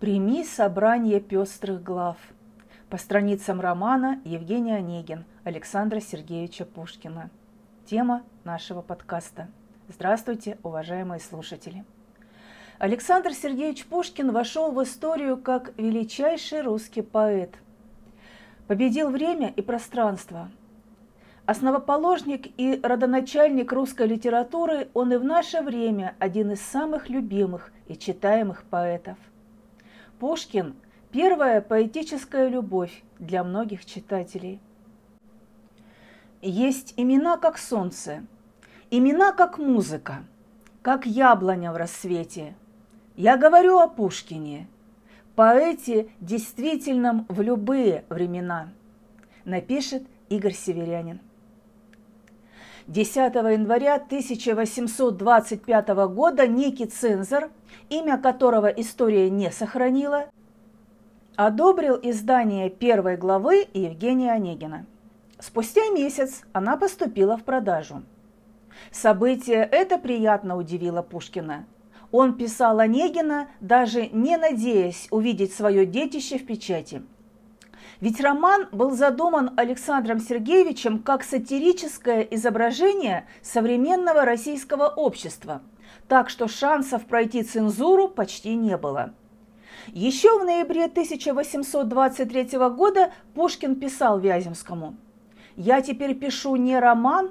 Прими собрание пестрых глав. По страницам романа Евгений Онегин Александра Сергеевича Пушкина. Тема нашего подкаста. Здравствуйте, уважаемые слушатели. Александр Сергеевич Пушкин вошел в историю как величайший русский поэт. Победил время и пространство. Основоположник и родоначальник русской литературы, он и в наше время один из самых любимых и читаемых поэтов – Пушкин – первая поэтическая любовь для многих читателей. Есть имена, как солнце, имена, как музыка, как яблоня в рассвете. Я говорю о Пушкине, поэте действительном в любые времена, напишет Игорь Северянин. 10 января 1825 года некий цензор, имя которого история не сохранила, одобрил издание первой главы Евгения Онегина. Спустя месяц она поступила в продажу. Событие это приятно удивило Пушкина. Он писал Онегина, даже не надеясь увидеть свое детище в печати – ведь роман был задуман Александром Сергеевичем как сатирическое изображение современного российского общества, так что шансов пройти цензуру почти не было. Еще в ноябре 1823 года Пушкин писал Вяземскому «Я теперь пишу не роман,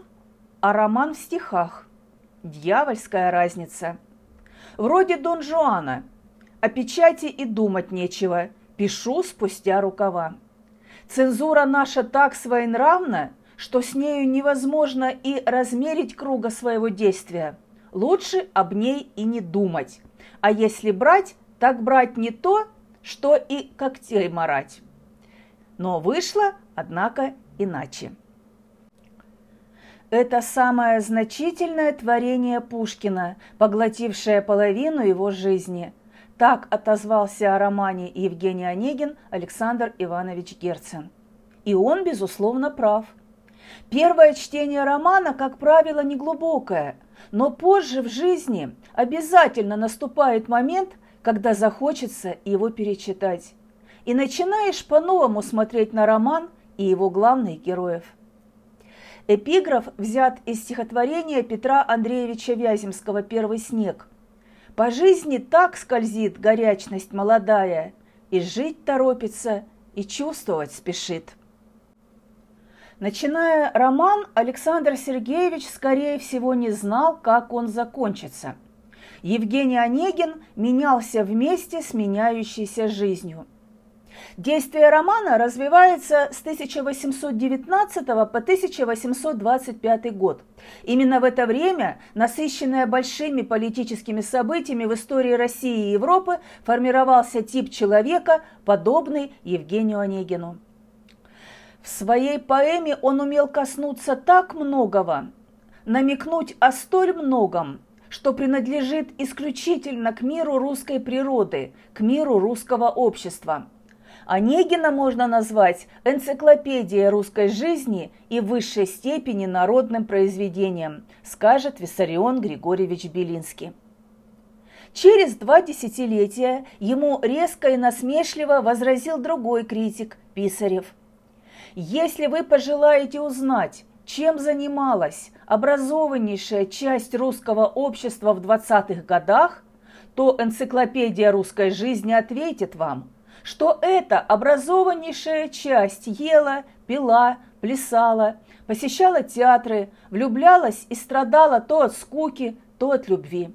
а роман в стихах. Дьявольская разница. Вроде Дон Жуана. О печати и думать нечего. Пишу спустя рукава». Цензура наша так своенравна, что с нею невозможно и размерить круга своего действия. Лучше об ней и не думать. А если брать, так брать не то, что и когтей марать. Но вышло, однако, иначе. Это самое значительное творение Пушкина, поглотившее половину его жизни – так отозвался о романе Евгений Онегин Александр Иванович Герцен. И он, безусловно, прав. Первое чтение романа, как правило, неглубокое, но позже в жизни обязательно наступает момент, когда захочется его перечитать. И начинаешь по-новому смотреть на роман и его главных героев. Эпиграф взят из стихотворения Петра Андреевича Вяземского «Первый снег», по жизни так скользит горячность молодая, И жить торопится, и чувствовать спешит. Начиная роман, Александр Сергеевич, скорее всего, не знал, как он закончится. Евгений Онегин менялся вместе с меняющейся жизнью – Действие романа развивается с 1819 по 1825 год. Именно в это время, насыщенное большими политическими событиями в истории России и Европы, формировался тип человека, подобный Евгению Онегину. В своей поэме он умел коснуться так многого, намекнуть о столь многом, что принадлежит исключительно к миру русской природы, к миру русского общества – Онегина можно назвать энциклопедией русской жизни и в высшей степени народным произведением, скажет Виссарион Григорьевич Белинский. Через два десятилетия ему резко и насмешливо возразил другой критик Писарев. «Если вы пожелаете узнать, чем занималась образованнейшая часть русского общества в 20-х годах, то энциклопедия русской жизни ответит вам – что эта образованнейшая часть ела, пила, плясала, посещала театры, влюблялась и страдала то от скуки, то от любви.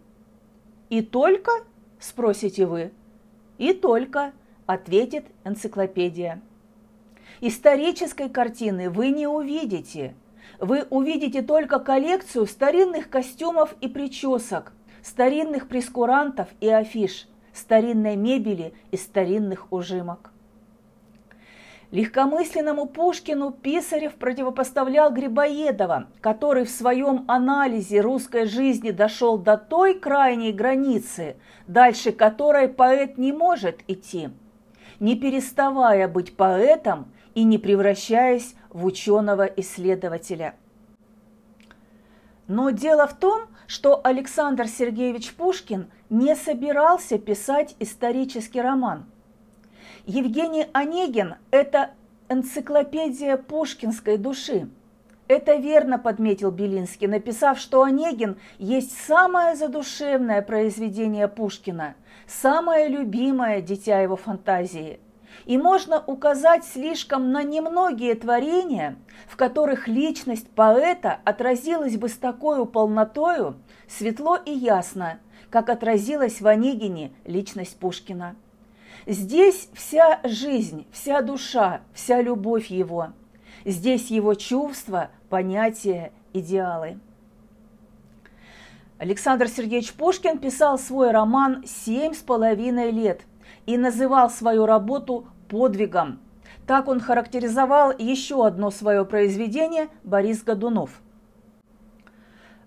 «И только?» – спросите вы. «И только», – ответит энциклопедия. Исторической картины вы не увидите. Вы увидите только коллекцию старинных костюмов и причесок, старинных прескурантов и афиш – старинной мебели и старинных ужимок. Легкомысленному Пушкину Писарев противопоставлял Грибоедова, который в своем анализе русской жизни дошел до той крайней границы, дальше которой поэт не может идти, не переставая быть поэтом и не превращаясь в ученого-исследователя. Но дело в том, что Александр Сергеевич Пушкин не собирался писать исторический роман. Евгений Онегин – это энциклопедия пушкинской души. Это верно подметил Белинский, написав, что Онегин есть самое задушевное произведение Пушкина, самое любимое дитя его фантазии – и можно указать слишком на немногие творения, в которых личность поэта отразилась бы с такой полнотою, светло и ясно, как отразилась в Онегине личность Пушкина. Здесь вся жизнь, вся душа, вся любовь его. Здесь его чувства, понятия, идеалы. Александр Сергеевич Пушкин писал свой роман «Семь с половиной лет», и называл свою работу подвигом. Так он характеризовал еще одно свое произведение Борис Годунов.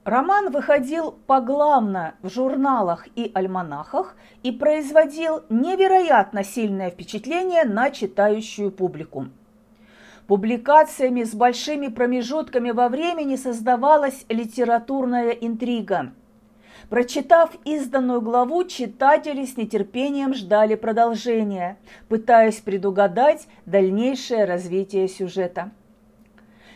Роман выходил поглавно в журналах и альманахах и производил невероятно сильное впечатление на читающую публику. Публикациями с большими промежутками во времени создавалась литературная интрига – Прочитав изданную главу, читатели с нетерпением ждали продолжения, пытаясь предугадать дальнейшее развитие сюжета.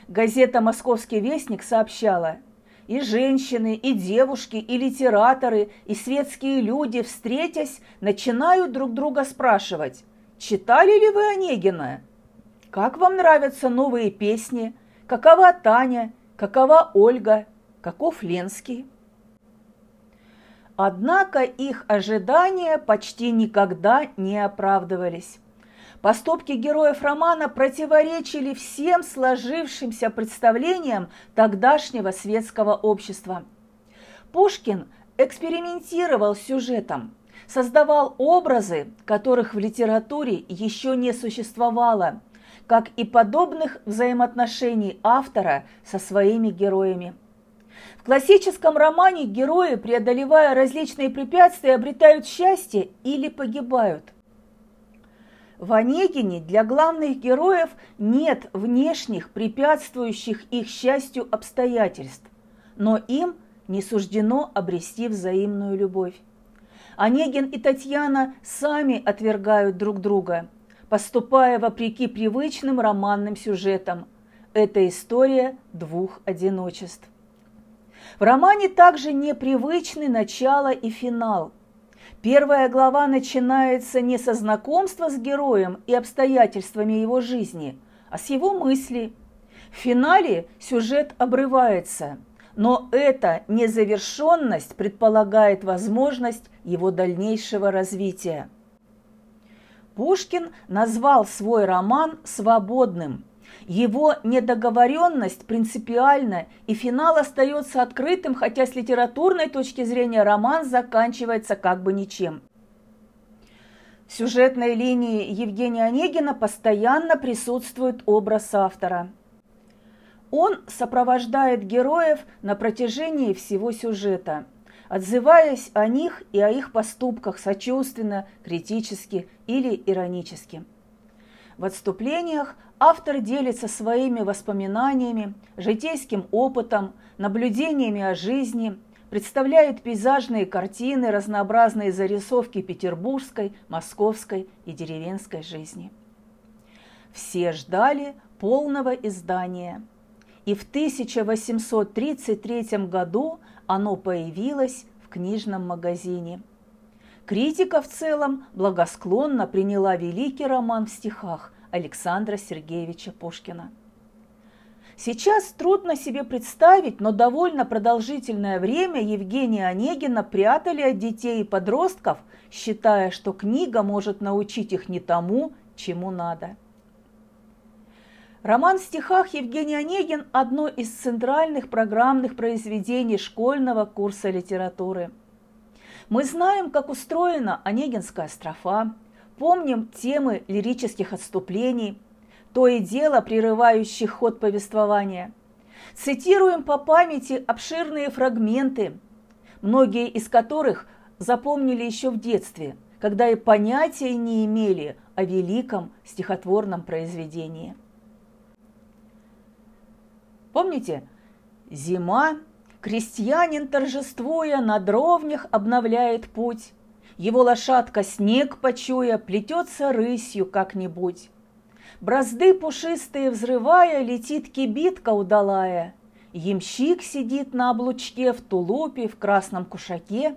Газета «Московский вестник» сообщала, и женщины, и девушки, и литераторы, и светские люди, встретясь, начинают друг друга спрашивать, читали ли вы Онегина? Как вам нравятся новые песни? Какова Таня? Какова Ольга? Каков Ленский? Однако их ожидания почти никогда не оправдывались. Поступки героев романа противоречили всем сложившимся представлениям тогдашнего светского общества. Пушкин экспериментировал с сюжетом, создавал образы, которых в литературе еще не существовало, как и подобных взаимоотношений автора со своими героями классическом романе герои, преодолевая различные препятствия, обретают счастье или погибают. В Онегине для главных героев нет внешних, препятствующих их счастью обстоятельств, но им не суждено обрести взаимную любовь. Онегин и Татьяна сами отвергают друг друга, поступая вопреки привычным романным сюжетам. Это история двух одиночеств. В романе также непривычны начало и финал. Первая глава начинается не со знакомства с героем и обстоятельствами его жизни, а с его мыслей. В финале сюжет обрывается, но эта незавершенность предполагает возможность его дальнейшего развития. Пушкин назвал свой роман «свободным», его недоговоренность принципиальна, и финал остается открытым, хотя с литературной точки зрения роман заканчивается как бы ничем. В сюжетной линии Евгения Онегина постоянно присутствует образ автора. Он сопровождает героев на протяжении всего сюжета, отзываясь о них и о их поступках сочувственно, критически или иронически. В отступлениях автор делится своими воспоминаниями, житейским опытом, наблюдениями о жизни, представляет пейзажные картины, разнообразные зарисовки петербургской, московской и деревенской жизни. Все ждали полного издания, и в 1833 году оно появилось в книжном магазине – Критика в целом благосклонно приняла великий роман в стихах Александра Сергеевича Пушкина. Сейчас трудно себе представить, но довольно продолжительное время Евгения Онегина прятали от детей и подростков, считая, что книга может научить их не тому, чему надо. Роман в стихах Евгений Онегин – одно из центральных программных произведений школьного курса литературы – мы знаем, как устроена Онегинская строфа, помним темы лирических отступлений, то и дело прерывающих ход повествования. Цитируем по памяти обширные фрагменты, многие из которых запомнили еще в детстве, когда и понятия не имели о великом стихотворном произведении. Помните, зима, Крестьянин, торжествуя, на дровнях обновляет путь. Его лошадка снег почуя, плетется рысью как-нибудь. Бразды пушистые взрывая, летит кибитка удалая. Ямщик сидит на облучке в тулупе, в красном кушаке.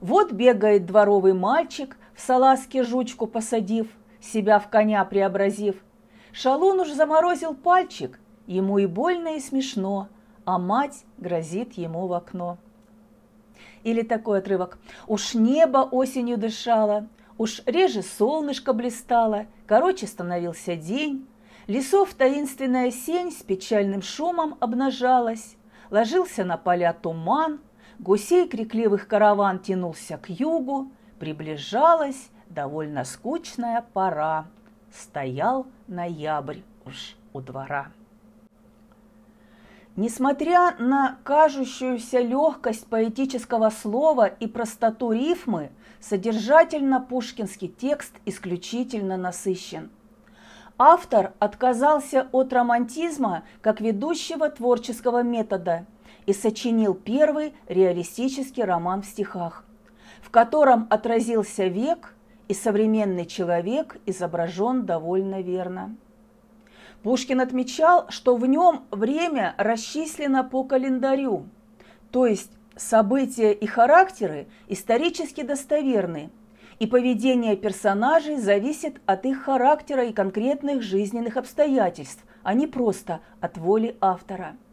Вот бегает дворовый мальчик, в салазке жучку посадив, себя в коня преобразив. Шалун уж заморозил пальчик, ему и больно, и смешно, а мать грозит ему в окно. Или такой отрывок. Уж небо осенью дышало, уж реже солнышко блистало, короче становился день. Лесов таинственная сень с печальным шумом обнажалась, ложился на поля туман, гусей крикливых караван тянулся к югу, приближалась довольно скучная пора. Стоял ноябрь уж у двора. Несмотря на кажущуюся легкость поэтического слова и простоту рифмы, содержательно-пушкинский текст исключительно насыщен. Автор отказался от романтизма как ведущего творческого метода и сочинил первый реалистический роман в стихах, в котором отразился век и современный человек изображен довольно верно. Пушкин отмечал, что в нем время расчислено по календарю, то есть события и характеры исторически достоверны, и поведение персонажей зависит от их характера и конкретных жизненных обстоятельств, а не просто от воли автора –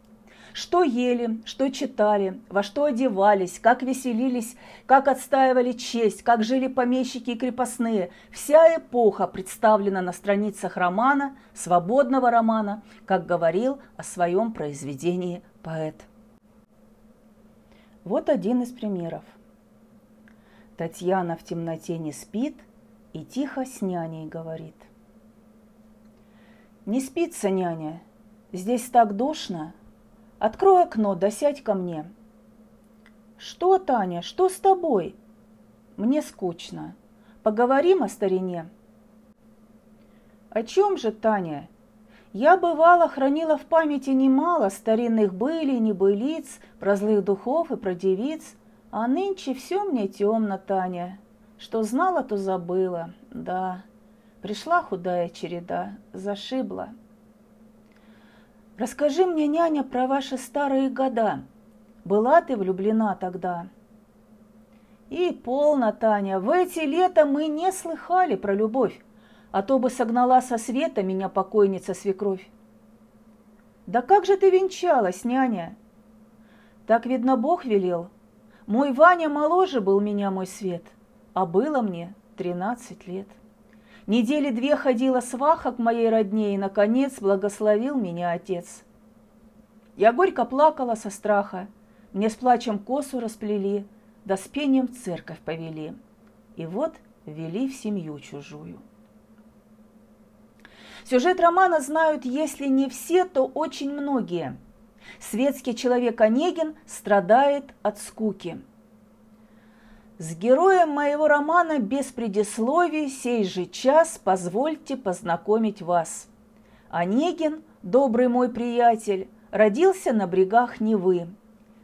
что ели, что читали, во что одевались, как веселились, как отстаивали честь, как жили помещики и крепостные. Вся эпоха представлена на страницах романа, свободного романа, как говорил о своем произведении поэт. Вот один из примеров. Татьяна в темноте не спит и тихо с няней говорит. «Не спится, няня, здесь так душно, Открой окно, да сядь ко мне. Что, Таня, что с тобой? Мне скучно. Поговорим о старине. О чем же, Таня? Я, бывало, хранила в памяти немало старинных былей, небылиц, про злых духов и про девиц, а нынче все мне темно, Таня. Что знала, то забыла, да. Пришла худая череда, зашибла. Расскажи мне, няня, про ваши старые года. Была ты влюблена тогда? И полно, Таня, в эти лета мы не слыхали про любовь, а то бы согнала со света меня покойница свекровь. Да как же ты венчалась, няня? Так, видно, Бог велел. Мой Ваня моложе был меня, мой свет, а было мне тринадцать лет. Недели две ходила сваха к моей родне, и, наконец, благословил меня отец. Я горько плакала со страха, мне с плачем косу расплели, да с пением в церковь повели. И вот вели в семью чужую. Сюжет романа знают, если не все, то очень многие. Светский человек Онегин страдает от скуки – с героем моего романа без предисловий сей же час позвольте познакомить вас. Онегин, добрый мой приятель, родился на брегах Невы,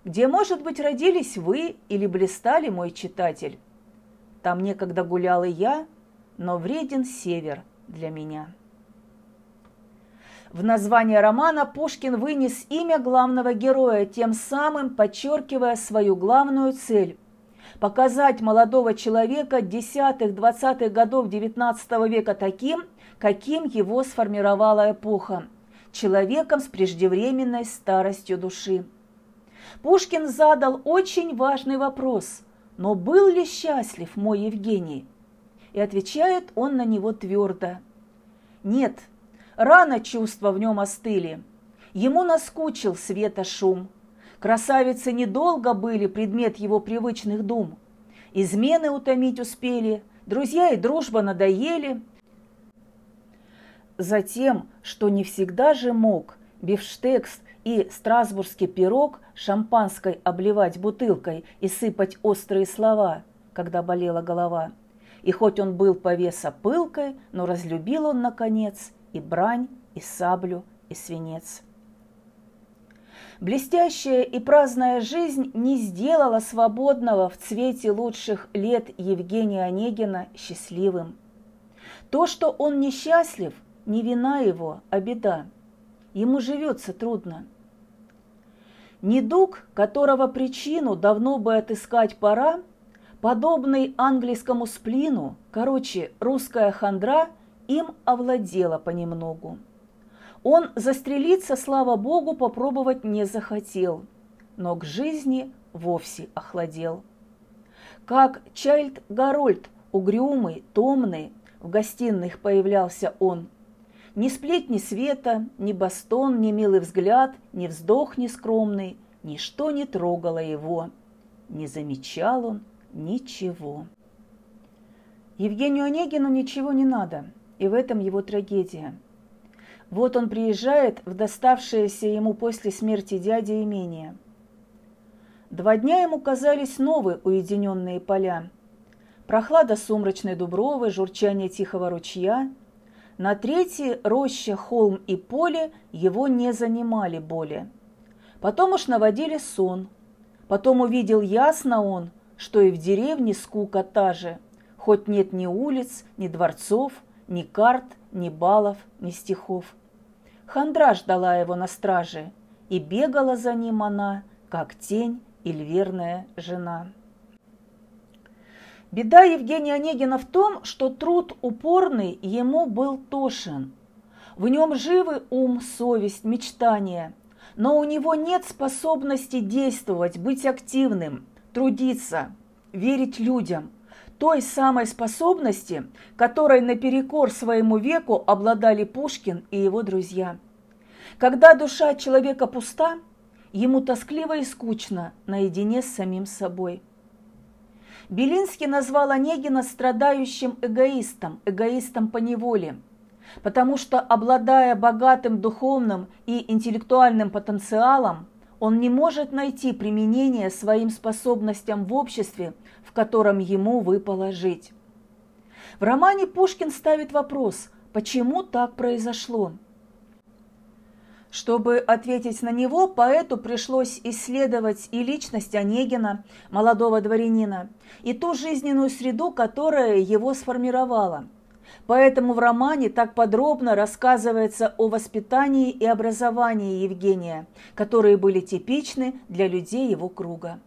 где, может быть, родились вы или блистали мой читатель. Там некогда гулял и я, но вреден север для меня. В название романа Пушкин вынес имя главного героя, тем самым подчеркивая свою главную цель показать молодого человека десятых-двадцатых годов XIX века таким, каким его сформировала эпоха – человеком с преждевременной старостью души. Пушкин задал очень важный вопрос – но был ли счастлив мой Евгений? И отвечает он на него твердо. Нет, рано чувства в нем остыли. Ему наскучил света шум – Красавицы недолго были предмет его привычных дум. Измены утомить успели, друзья и дружба надоели. Затем, что не всегда же мог бифштекс и страсбургский пирог шампанской обливать бутылкой и сыпать острые слова, когда болела голова. И хоть он был повеса пылкой, но разлюбил он, наконец, и брань, и саблю, и свинец. Блестящая и праздная жизнь не сделала свободного в цвете лучших лет Евгения Онегина счастливым. То, что он несчастлив, не вина его, а беда. Ему живется трудно. Недуг, которого причину давно бы отыскать пора, подобный английскому сплину, короче, русская хандра, им овладела понемногу. Он застрелиться, слава богу, попробовать не захотел, но к жизни вовсе охладел. Как Чайльд Гарольд, угрюмый, томный, в гостиных появлялся он. Ни сплетни света, ни бастон, ни милый взгляд, ни вздох нескромный, ничто не трогало его. Не замечал он ничего. Евгению Онегину ничего не надо, и в этом его трагедия – вот он приезжает в доставшееся ему после смерти дяди имение. Два дня ему казались новые уединенные поля. Прохлада сумрачной дубровы, журчание тихого ручья. На третьей роща, холм и поле его не занимали более. Потом уж наводили сон. Потом увидел ясно он, что и в деревне скука та же, хоть нет ни улиц, ни дворцов, ни карт, ни балов, ни стихов. Хандра ждала его на страже, и бегала за ним она, как тень или верная жена. Беда Евгения Онегина в том, что труд упорный ему был тошен. В нем живы ум, совесть, мечтания, но у него нет способности действовать, быть активным, трудиться, верить людям, той самой способности, которой наперекор своему веку обладали Пушкин и его друзья. Когда душа человека пуста, ему тоскливо и скучно наедине с самим собой. Белинский назвал Онегина страдающим эгоистом, эгоистом по неволе, потому что, обладая богатым духовным и интеллектуальным потенциалом, он не может найти применение своим способностям в обществе, в котором ему выпало жить. В романе Пушкин ставит вопрос, почему так произошло – чтобы ответить на него, поэту пришлось исследовать и личность Онегина, молодого дворянина, и ту жизненную среду, которая его сформировала. Поэтому в романе так подробно рассказывается о воспитании и образовании Евгения, которые были типичны для людей его круга.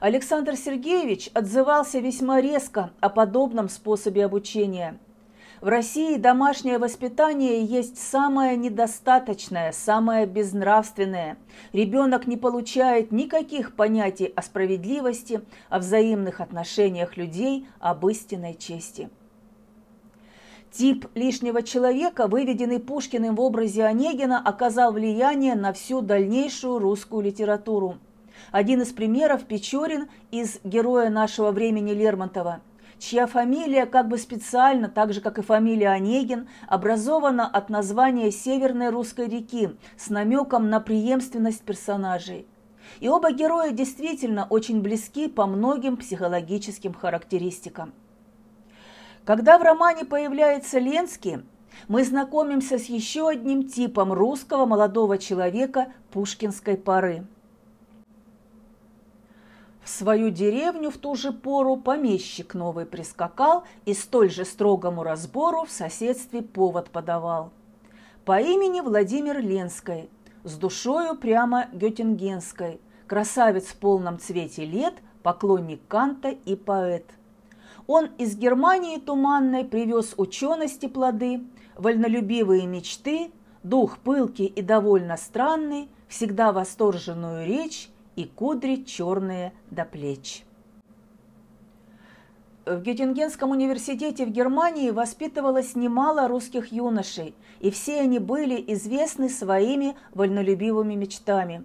Александр Сергеевич отзывался весьма резко о подобном способе обучения – в России домашнее воспитание есть самое недостаточное, самое безнравственное. Ребенок не получает никаких понятий о справедливости, о взаимных отношениях людей, об истинной чести. Тип лишнего человека, выведенный Пушкиным в образе Онегина, оказал влияние на всю дальнейшую русскую литературу. Один из примеров – Печорин из «Героя нашего времени» Лермонтова – чья фамилия как бы специально, так же как и фамилия Онегин, образована от названия Северной русской реки с намеком на преемственность персонажей. И оба героя действительно очень близки по многим психологическим характеристикам. Когда в романе появляется Ленский, мы знакомимся с еще одним типом русского молодого человека пушкинской поры – в свою деревню в ту же пору помещик новый прискакал и столь же строгому разбору в соседстве повод подавал. По имени Владимир Ленской, с душою прямо гетингенской, красавец в полном цвете лет, поклонник Канта и поэт. Он из Германии туманной привез учености плоды, вольнолюбивые мечты, дух пылкий и довольно странный, всегда восторженную речь и кудри черные до плеч. В Геттингенском университете в Германии воспитывалось немало русских юношей, и все они были известны своими вольнолюбивыми мечтами.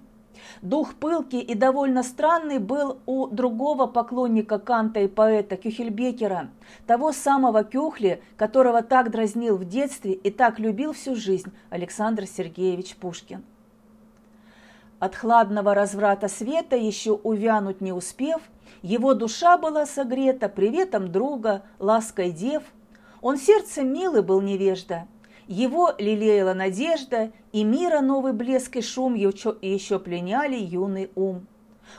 Дух пылкий и довольно странный был у другого поклонника Канта и поэта Кюхельбекера, того самого Кюхли, которого так дразнил в детстве и так любил всю жизнь Александр Сергеевич Пушкин. От хладного разврата света, еще увянуть не успев, его душа была согрета приветом друга, лаской дев. Он сердцем милый был невежда, Его лелеяла надежда, и мира новый блеск и шум еще, пленяли юный ум.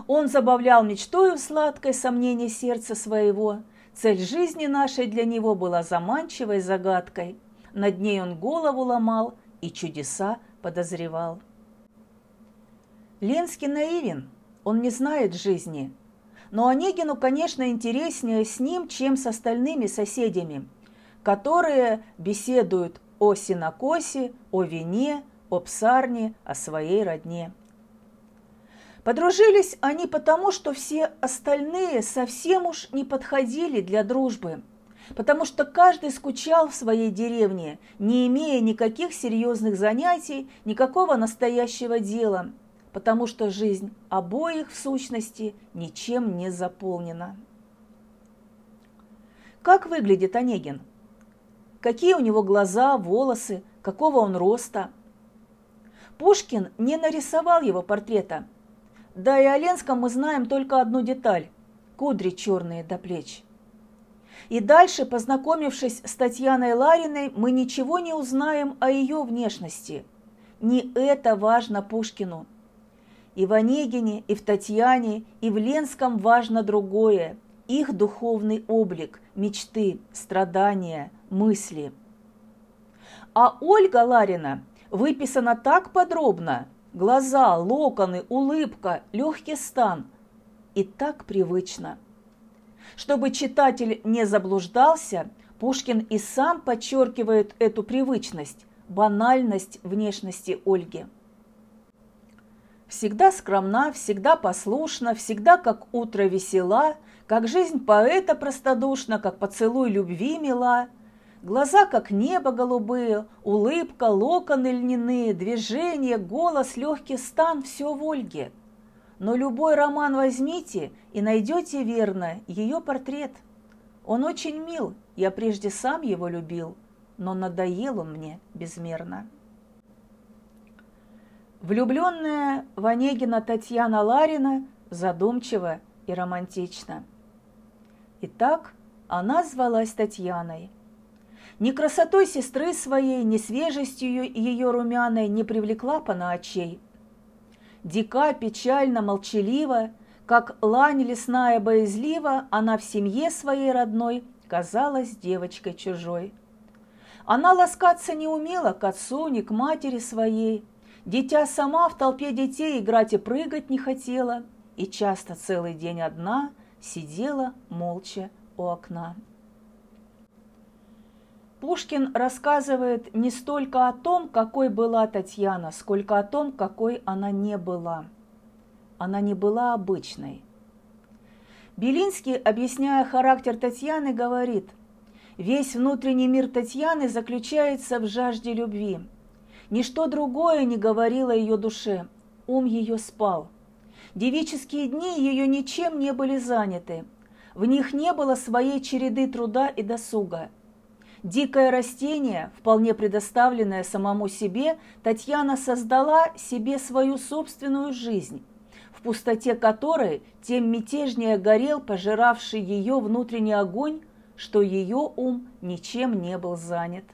Он забавлял мечтою сладкой сомнение сердца своего. Цель жизни нашей для него была заманчивой загадкой. Над ней он голову ломал и чудеса подозревал. Ленский наивен, он не знает жизни. Но Онегину, конечно, интереснее с ним, чем с остальными соседями, которые беседуют о синокосе, о вине, о псарне, о своей родне. Подружились они потому, что все остальные совсем уж не подходили для дружбы, потому что каждый скучал в своей деревне, не имея никаких серьезных занятий, никакого настоящего дела, потому что жизнь обоих в сущности ничем не заполнена. Как выглядит Онегин? Какие у него глаза, волосы, какого он роста? Пушкин не нарисовал его портрета – да и о мы знаем только одну деталь – кудри черные до плеч. И дальше, познакомившись с Татьяной Лариной, мы ничего не узнаем о ее внешности. Не это важно Пушкину. И в Онегине, и в Татьяне, и в Ленском важно другое – их духовный облик, мечты, страдания, мысли. А Ольга Ларина выписана так подробно, Глаза, локоны, улыбка, легкий стан. И так привычно. Чтобы читатель не заблуждался, Пушкин и сам подчеркивает эту привычность, банальность внешности Ольги. Всегда скромна, всегда послушна, всегда как утро весела, как жизнь поэта простодушна, как поцелуй любви мила – Глаза, как небо голубые, улыбка, локоны льняные, движение, голос, легкий стан – все в Ольге. Но любой роман возьмите и найдете верно ее портрет. Он очень мил, я прежде сам его любил, но надоел он мне безмерно. Влюбленная в Онегина Татьяна Ларина задумчива и романтична. Итак, она звалась Татьяной – ни красотой сестры своей, ни свежестью ее румяной не привлекла очей. Дика, печально, молчалива, как лань лесная боязлива, она в семье своей родной казалась девочкой чужой. Она ласкаться не умела к отцу, ни к матери своей. Дитя сама в толпе детей играть и прыгать не хотела, и часто целый день одна сидела молча у окна. Пушкин рассказывает не столько о том, какой была Татьяна, сколько о том, какой она не была. Она не была обычной. Белинский, объясняя характер Татьяны, говорит, «Весь внутренний мир Татьяны заключается в жажде любви. Ничто другое не говорило ее душе, ум ее спал. Девические дни ее ничем не были заняты, в них не было своей череды труда и досуга – Дикое растение, вполне предоставленное самому себе, Татьяна создала себе свою собственную жизнь, в пустоте которой тем мятежнее горел пожиравший ее внутренний огонь, что ее ум ничем не был занят.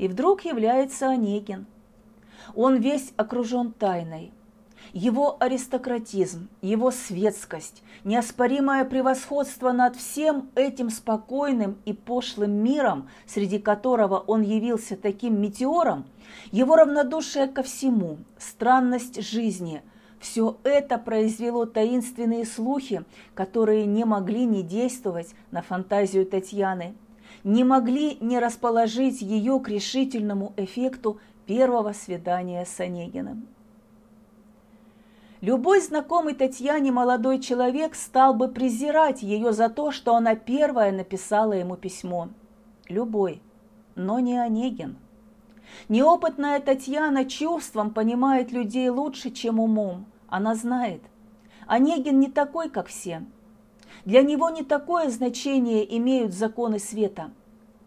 И вдруг является Онегин. Он весь окружен тайной – его аристократизм, его светскость, неоспоримое превосходство над всем этим спокойным и пошлым миром, среди которого он явился таким метеором, его равнодушие ко всему, странность жизни – все это произвело таинственные слухи, которые не могли не действовать на фантазию Татьяны, не могли не расположить ее к решительному эффекту первого свидания с Онегиным. Любой знакомый Татьяне молодой человек стал бы презирать ее за то, что она первая написала ему письмо. Любой, но не Онегин. Неопытная Татьяна чувством понимает людей лучше, чем умом. Она знает. Онегин не такой, как все. Для него не такое значение имеют законы света.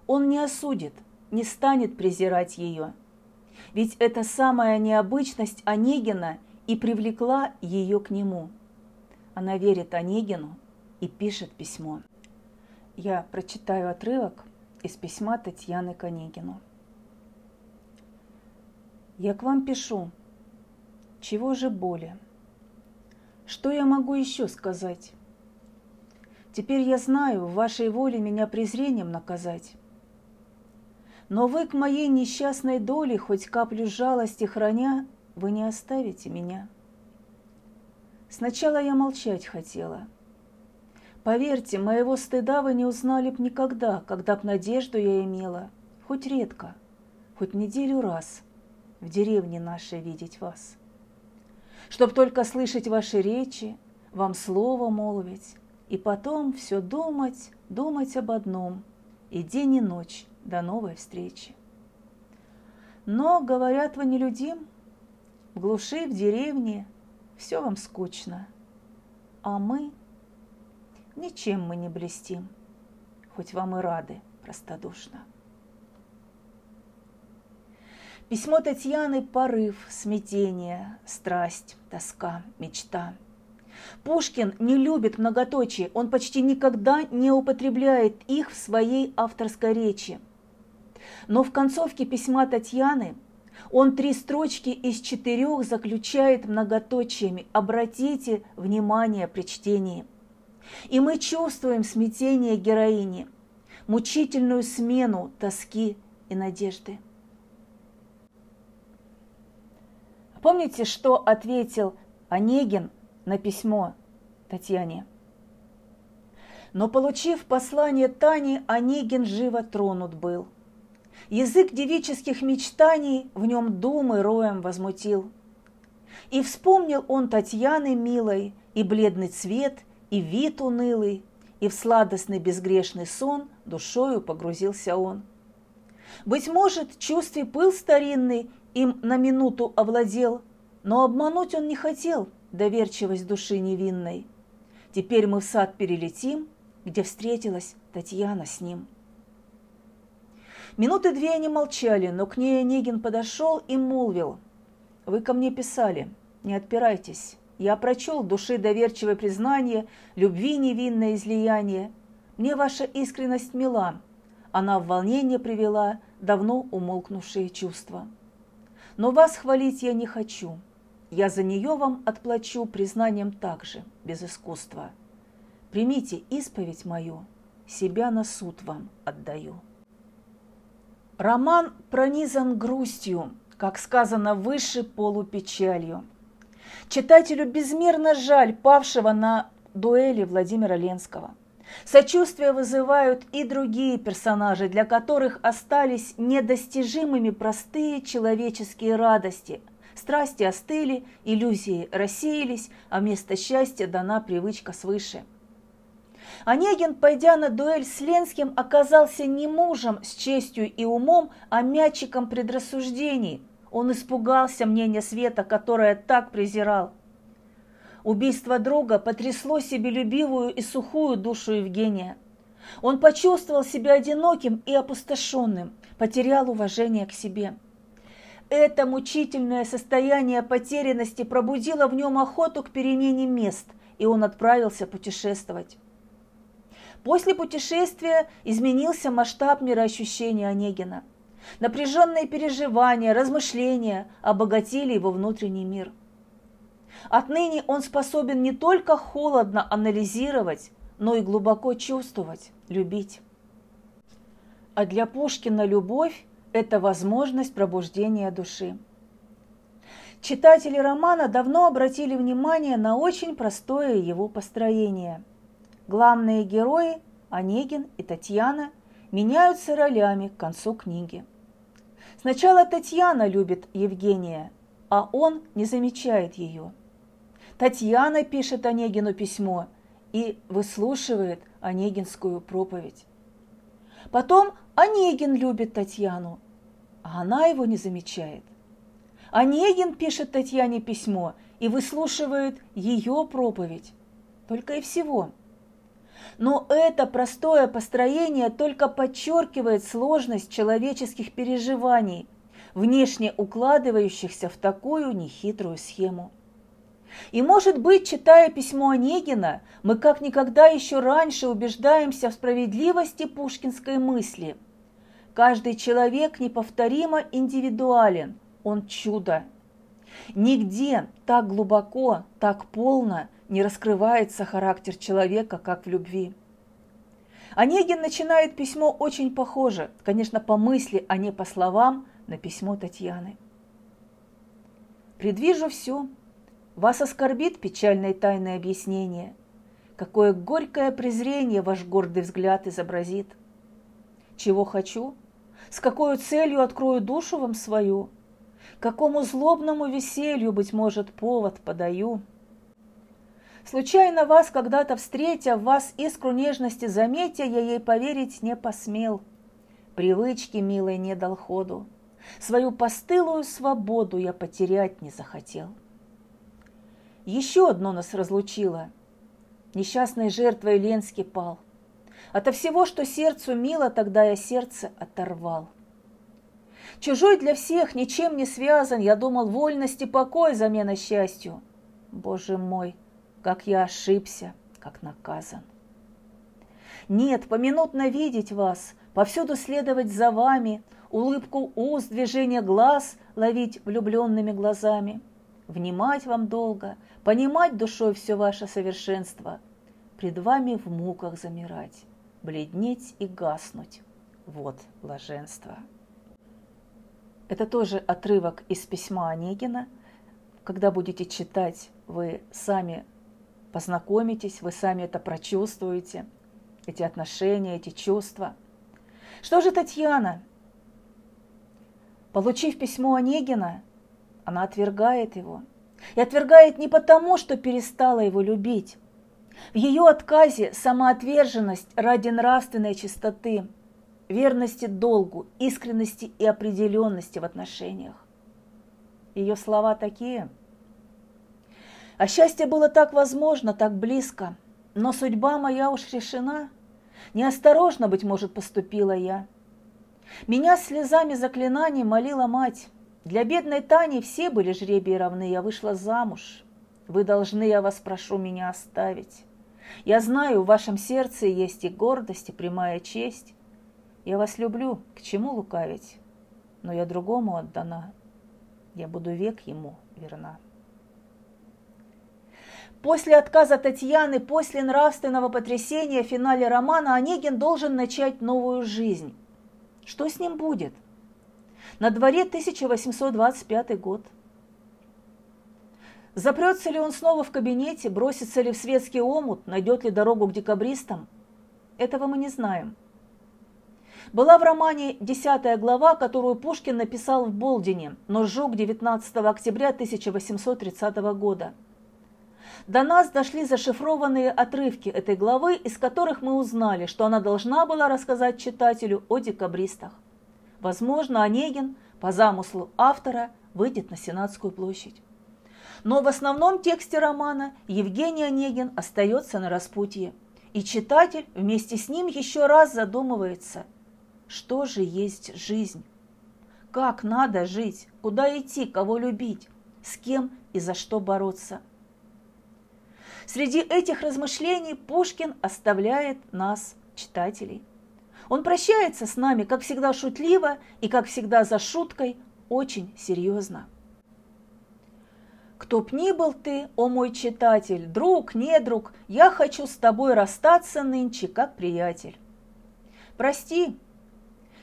Он не осудит, не станет презирать ее. Ведь это самая необычность Онегина – и привлекла ее к нему. Она верит Онегину и пишет письмо. Я прочитаю отрывок из письма Татьяны к Онегину. Я к вам пишу. Чего же боли? Что я могу еще сказать? Теперь я знаю, в вашей воле меня презрением наказать. Но вы к моей несчастной доле, хоть каплю жалости храня, вы не оставите меня. Сначала я молчать хотела. Поверьте, моего стыда вы не узнали б никогда, когда б надежду я имела, хоть редко, хоть неделю раз в деревне нашей видеть вас. Чтоб только слышать ваши речи, вам слово молвить, и потом все думать, думать об одном, и день и ночь до новой встречи. Но, говорят, вы нелюдим, в глуши, в деревне, все вам скучно. А мы, ничем мы не блестим, хоть вам и рады простодушно. Письмо Татьяны – порыв, смятение, страсть, тоска, мечта. Пушкин не любит многоточие, он почти никогда не употребляет их в своей авторской речи. Но в концовке письма Татьяны он три строчки из четырех заключает многоточиями. Обратите внимание при чтении. И мы чувствуем смятение героини, мучительную смену тоски и надежды. Помните, что ответил Онегин на письмо Татьяне? Но, получив послание Тани, Онегин живо тронут был. Язык девических мечтаний в нем думы роем возмутил. И вспомнил он Татьяны милой, и бледный цвет, и вид унылый, и в сладостный безгрешный сон душою погрузился он. Быть может, чувстве пыл старинный им на минуту овладел, но обмануть он не хотел доверчивость души невинной. Теперь мы в сад перелетим, где встретилась Татьяна с ним. Минуты две они молчали, но к ней Онегин подошел и молвил. «Вы ко мне писали, не отпирайтесь. Я прочел души доверчивое признание, любви невинное излияние. Мне ваша искренность мила, она в волнение привела давно умолкнувшие чувства. Но вас хвалить я не хочу. Я за нее вам отплачу признанием также, без искусства. Примите исповедь мою, себя на суд вам отдаю. Роман пронизан грустью, как сказано выше, полупечалью. Читателю безмерно жаль павшего на дуэли Владимира Ленского. Сочувствие вызывают и другие персонажи, для которых остались недостижимыми простые человеческие радости. Страсти остыли, иллюзии рассеялись, а вместо счастья дана привычка свыше – Онегин, пойдя на дуэль с Ленским, оказался не мужем с честью и умом, а мячиком предрассуждений. Он испугался мнения Света, которое так презирал. Убийство друга потрясло себе любивую и сухую душу Евгения. Он почувствовал себя одиноким и опустошенным, потерял уважение к себе. Это мучительное состояние потерянности пробудило в нем охоту к перемене мест, и он отправился путешествовать. После путешествия изменился масштаб мироощущения Онегина. Напряженные переживания, размышления обогатили его внутренний мир. Отныне он способен не только холодно анализировать, но и глубоко чувствовать, любить. А для Пушкина любовь – это возможность пробуждения души. Читатели романа давно обратили внимание на очень простое его построение – Главные герои, Онегин и Татьяна, меняются ролями к концу книги. Сначала Татьяна любит Евгения, а он не замечает ее. Татьяна пишет Онегину письмо и выслушивает Онегинскую проповедь. Потом Онегин любит Татьяну, а она его не замечает. Онегин пишет Татьяне письмо и выслушивает ее проповедь. Только и всего – но это простое построение только подчеркивает сложность человеческих переживаний, внешне укладывающихся в такую нехитрую схему. И, может быть, читая письмо Онегина, мы как никогда еще раньше убеждаемся в справедливости пушкинской мысли. Каждый человек неповторимо индивидуален, он чудо. Нигде так глубоко, так полно не раскрывается характер человека, как в любви. Онегин начинает письмо очень похоже, конечно, по мысли, а не по словам, на письмо Татьяны. «Предвижу все. Вас оскорбит печальное тайное объяснение. Какое горькое презрение ваш гордый взгляд изобразит. Чего хочу? С какой целью открою душу вам свою? Какому злобному веселью, быть может, повод подаю?» Случайно вас когда-то встретя, в вас искру нежности заметя, я ей поверить не посмел. Привычки милой не дал ходу, свою постылую свободу я потерять не захотел. Еще одно нас разлучило. Несчастной жертвой Ленский пал. Ото всего, что сердцу мило, тогда я сердце оторвал. Чужой для всех, ничем не связан, я думал, вольность и покой замена счастью. Боже мой, как я ошибся, как наказан. Нет, поминутно видеть вас, повсюду следовать за вами, улыбку уст, движение глаз ловить влюбленными глазами, внимать вам долго, понимать душой все ваше совершенство, пред вами в муках замирать, бледнеть и гаснуть. Вот блаженство. Это тоже отрывок из письма Онегина. Когда будете читать, вы сами познакомитесь, вы сами это прочувствуете, эти отношения, эти чувства. Что же Татьяна? Получив письмо Онегина, она отвергает его. И отвергает не потому, что перестала его любить. В ее отказе самоотверженность ради нравственной чистоты, верности долгу, искренности и определенности в отношениях. Ее слова такие – а счастье было так возможно, так близко, но судьба моя уж решена. Неосторожно, быть может, поступила я. Меня слезами заклинаний молила мать. Для бедной Тани все были жребии равны, я вышла замуж. Вы должны, я вас прошу, меня оставить. Я знаю, в вашем сердце есть и гордость, и прямая честь. Я вас люблю, к чему лукавить? Но я другому отдана. Я буду век ему верна. После отказа Татьяны, после нравственного потрясения в финале романа Онегин должен начать новую жизнь. Что с ним будет? На дворе 1825 год. Запрется ли он снова в кабинете, бросится ли в светский омут, найдет ли дорогу к декабристам? Этого мы не знаем. Была в романе десятая глава, которую Пушкин написал в Болдине, но сжег 19 октября 1830 года – до нас дошли зашифрованные отрывки этой главы, из которых мы узнали, что она должна была рассказать читателю о декабристах. Возможно, Онегин, по замыслу автора, выйдет на Сенатскую площадь. Но в основном тексте романа Евгений Онегин остается на распутье, и читатель вместе с ним еще раз задумывается, что же есть жизнь, как надо жить, куда идти, кого любить, с кем и за что бороться – Среди этих размышлений Пушкин оставляет нас, читателей. Он прощается с нами, как всегда, шутливо и, как всегда, за шуткой, очень серьезно. Кто б ни был ты, о мой читатель, друг, не друг, я хочу с тобой расстаться нынче, как приятель. Прости,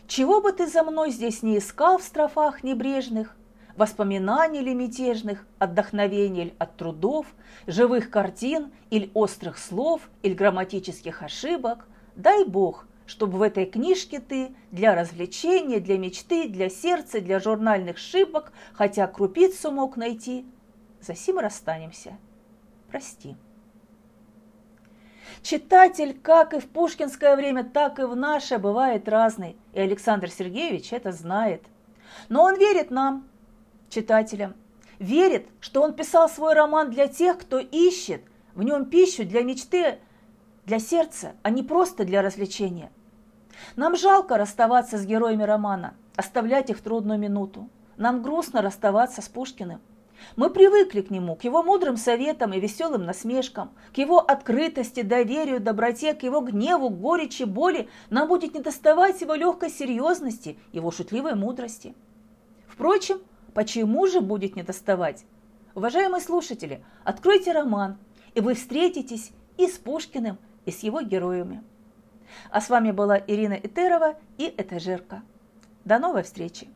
чего бы ты за мной здесь не искал в строфах небрежных, воспоминаний ли мятежных, отдохновений ли от трудов, живых картин или острых слов, или грамматических ошибок, дай Бог, чтобы в этой книжке ты для развлечения, для мечты, для сердца, для журнальных шибок, хотя крупицу мог найти. За сим расстанемся. Прости. Читатель, как и в пушкинское время, так и в наше, бывает разный, и Александр Сергеевич это знает. Но он верит нам, читателям. Верит, что он писал свой роман для тех, кто ищет в нем пищу для мечты, для сердца, а не просто для развлечения. Нам жалко расставаться с героями романа, оставлять их в трудную минуту. Нам грустно расставаться с Пушкиным. Мы привыкли к нему, к его мудрым советам и веселым насмешкам, к его открытости, доверию, доброте, к его гневу, горечи, боли. Нам будет недоставать его легкой серьезности, его шутливой мудрости. Впрочем, Почему же будет недоставать? Уважаемые слушатели, откройте роман, и вы встретитесь и с Пушкиным, и с его героями. А с вами была Ирина Итерова и Этажерка. До новой встречи!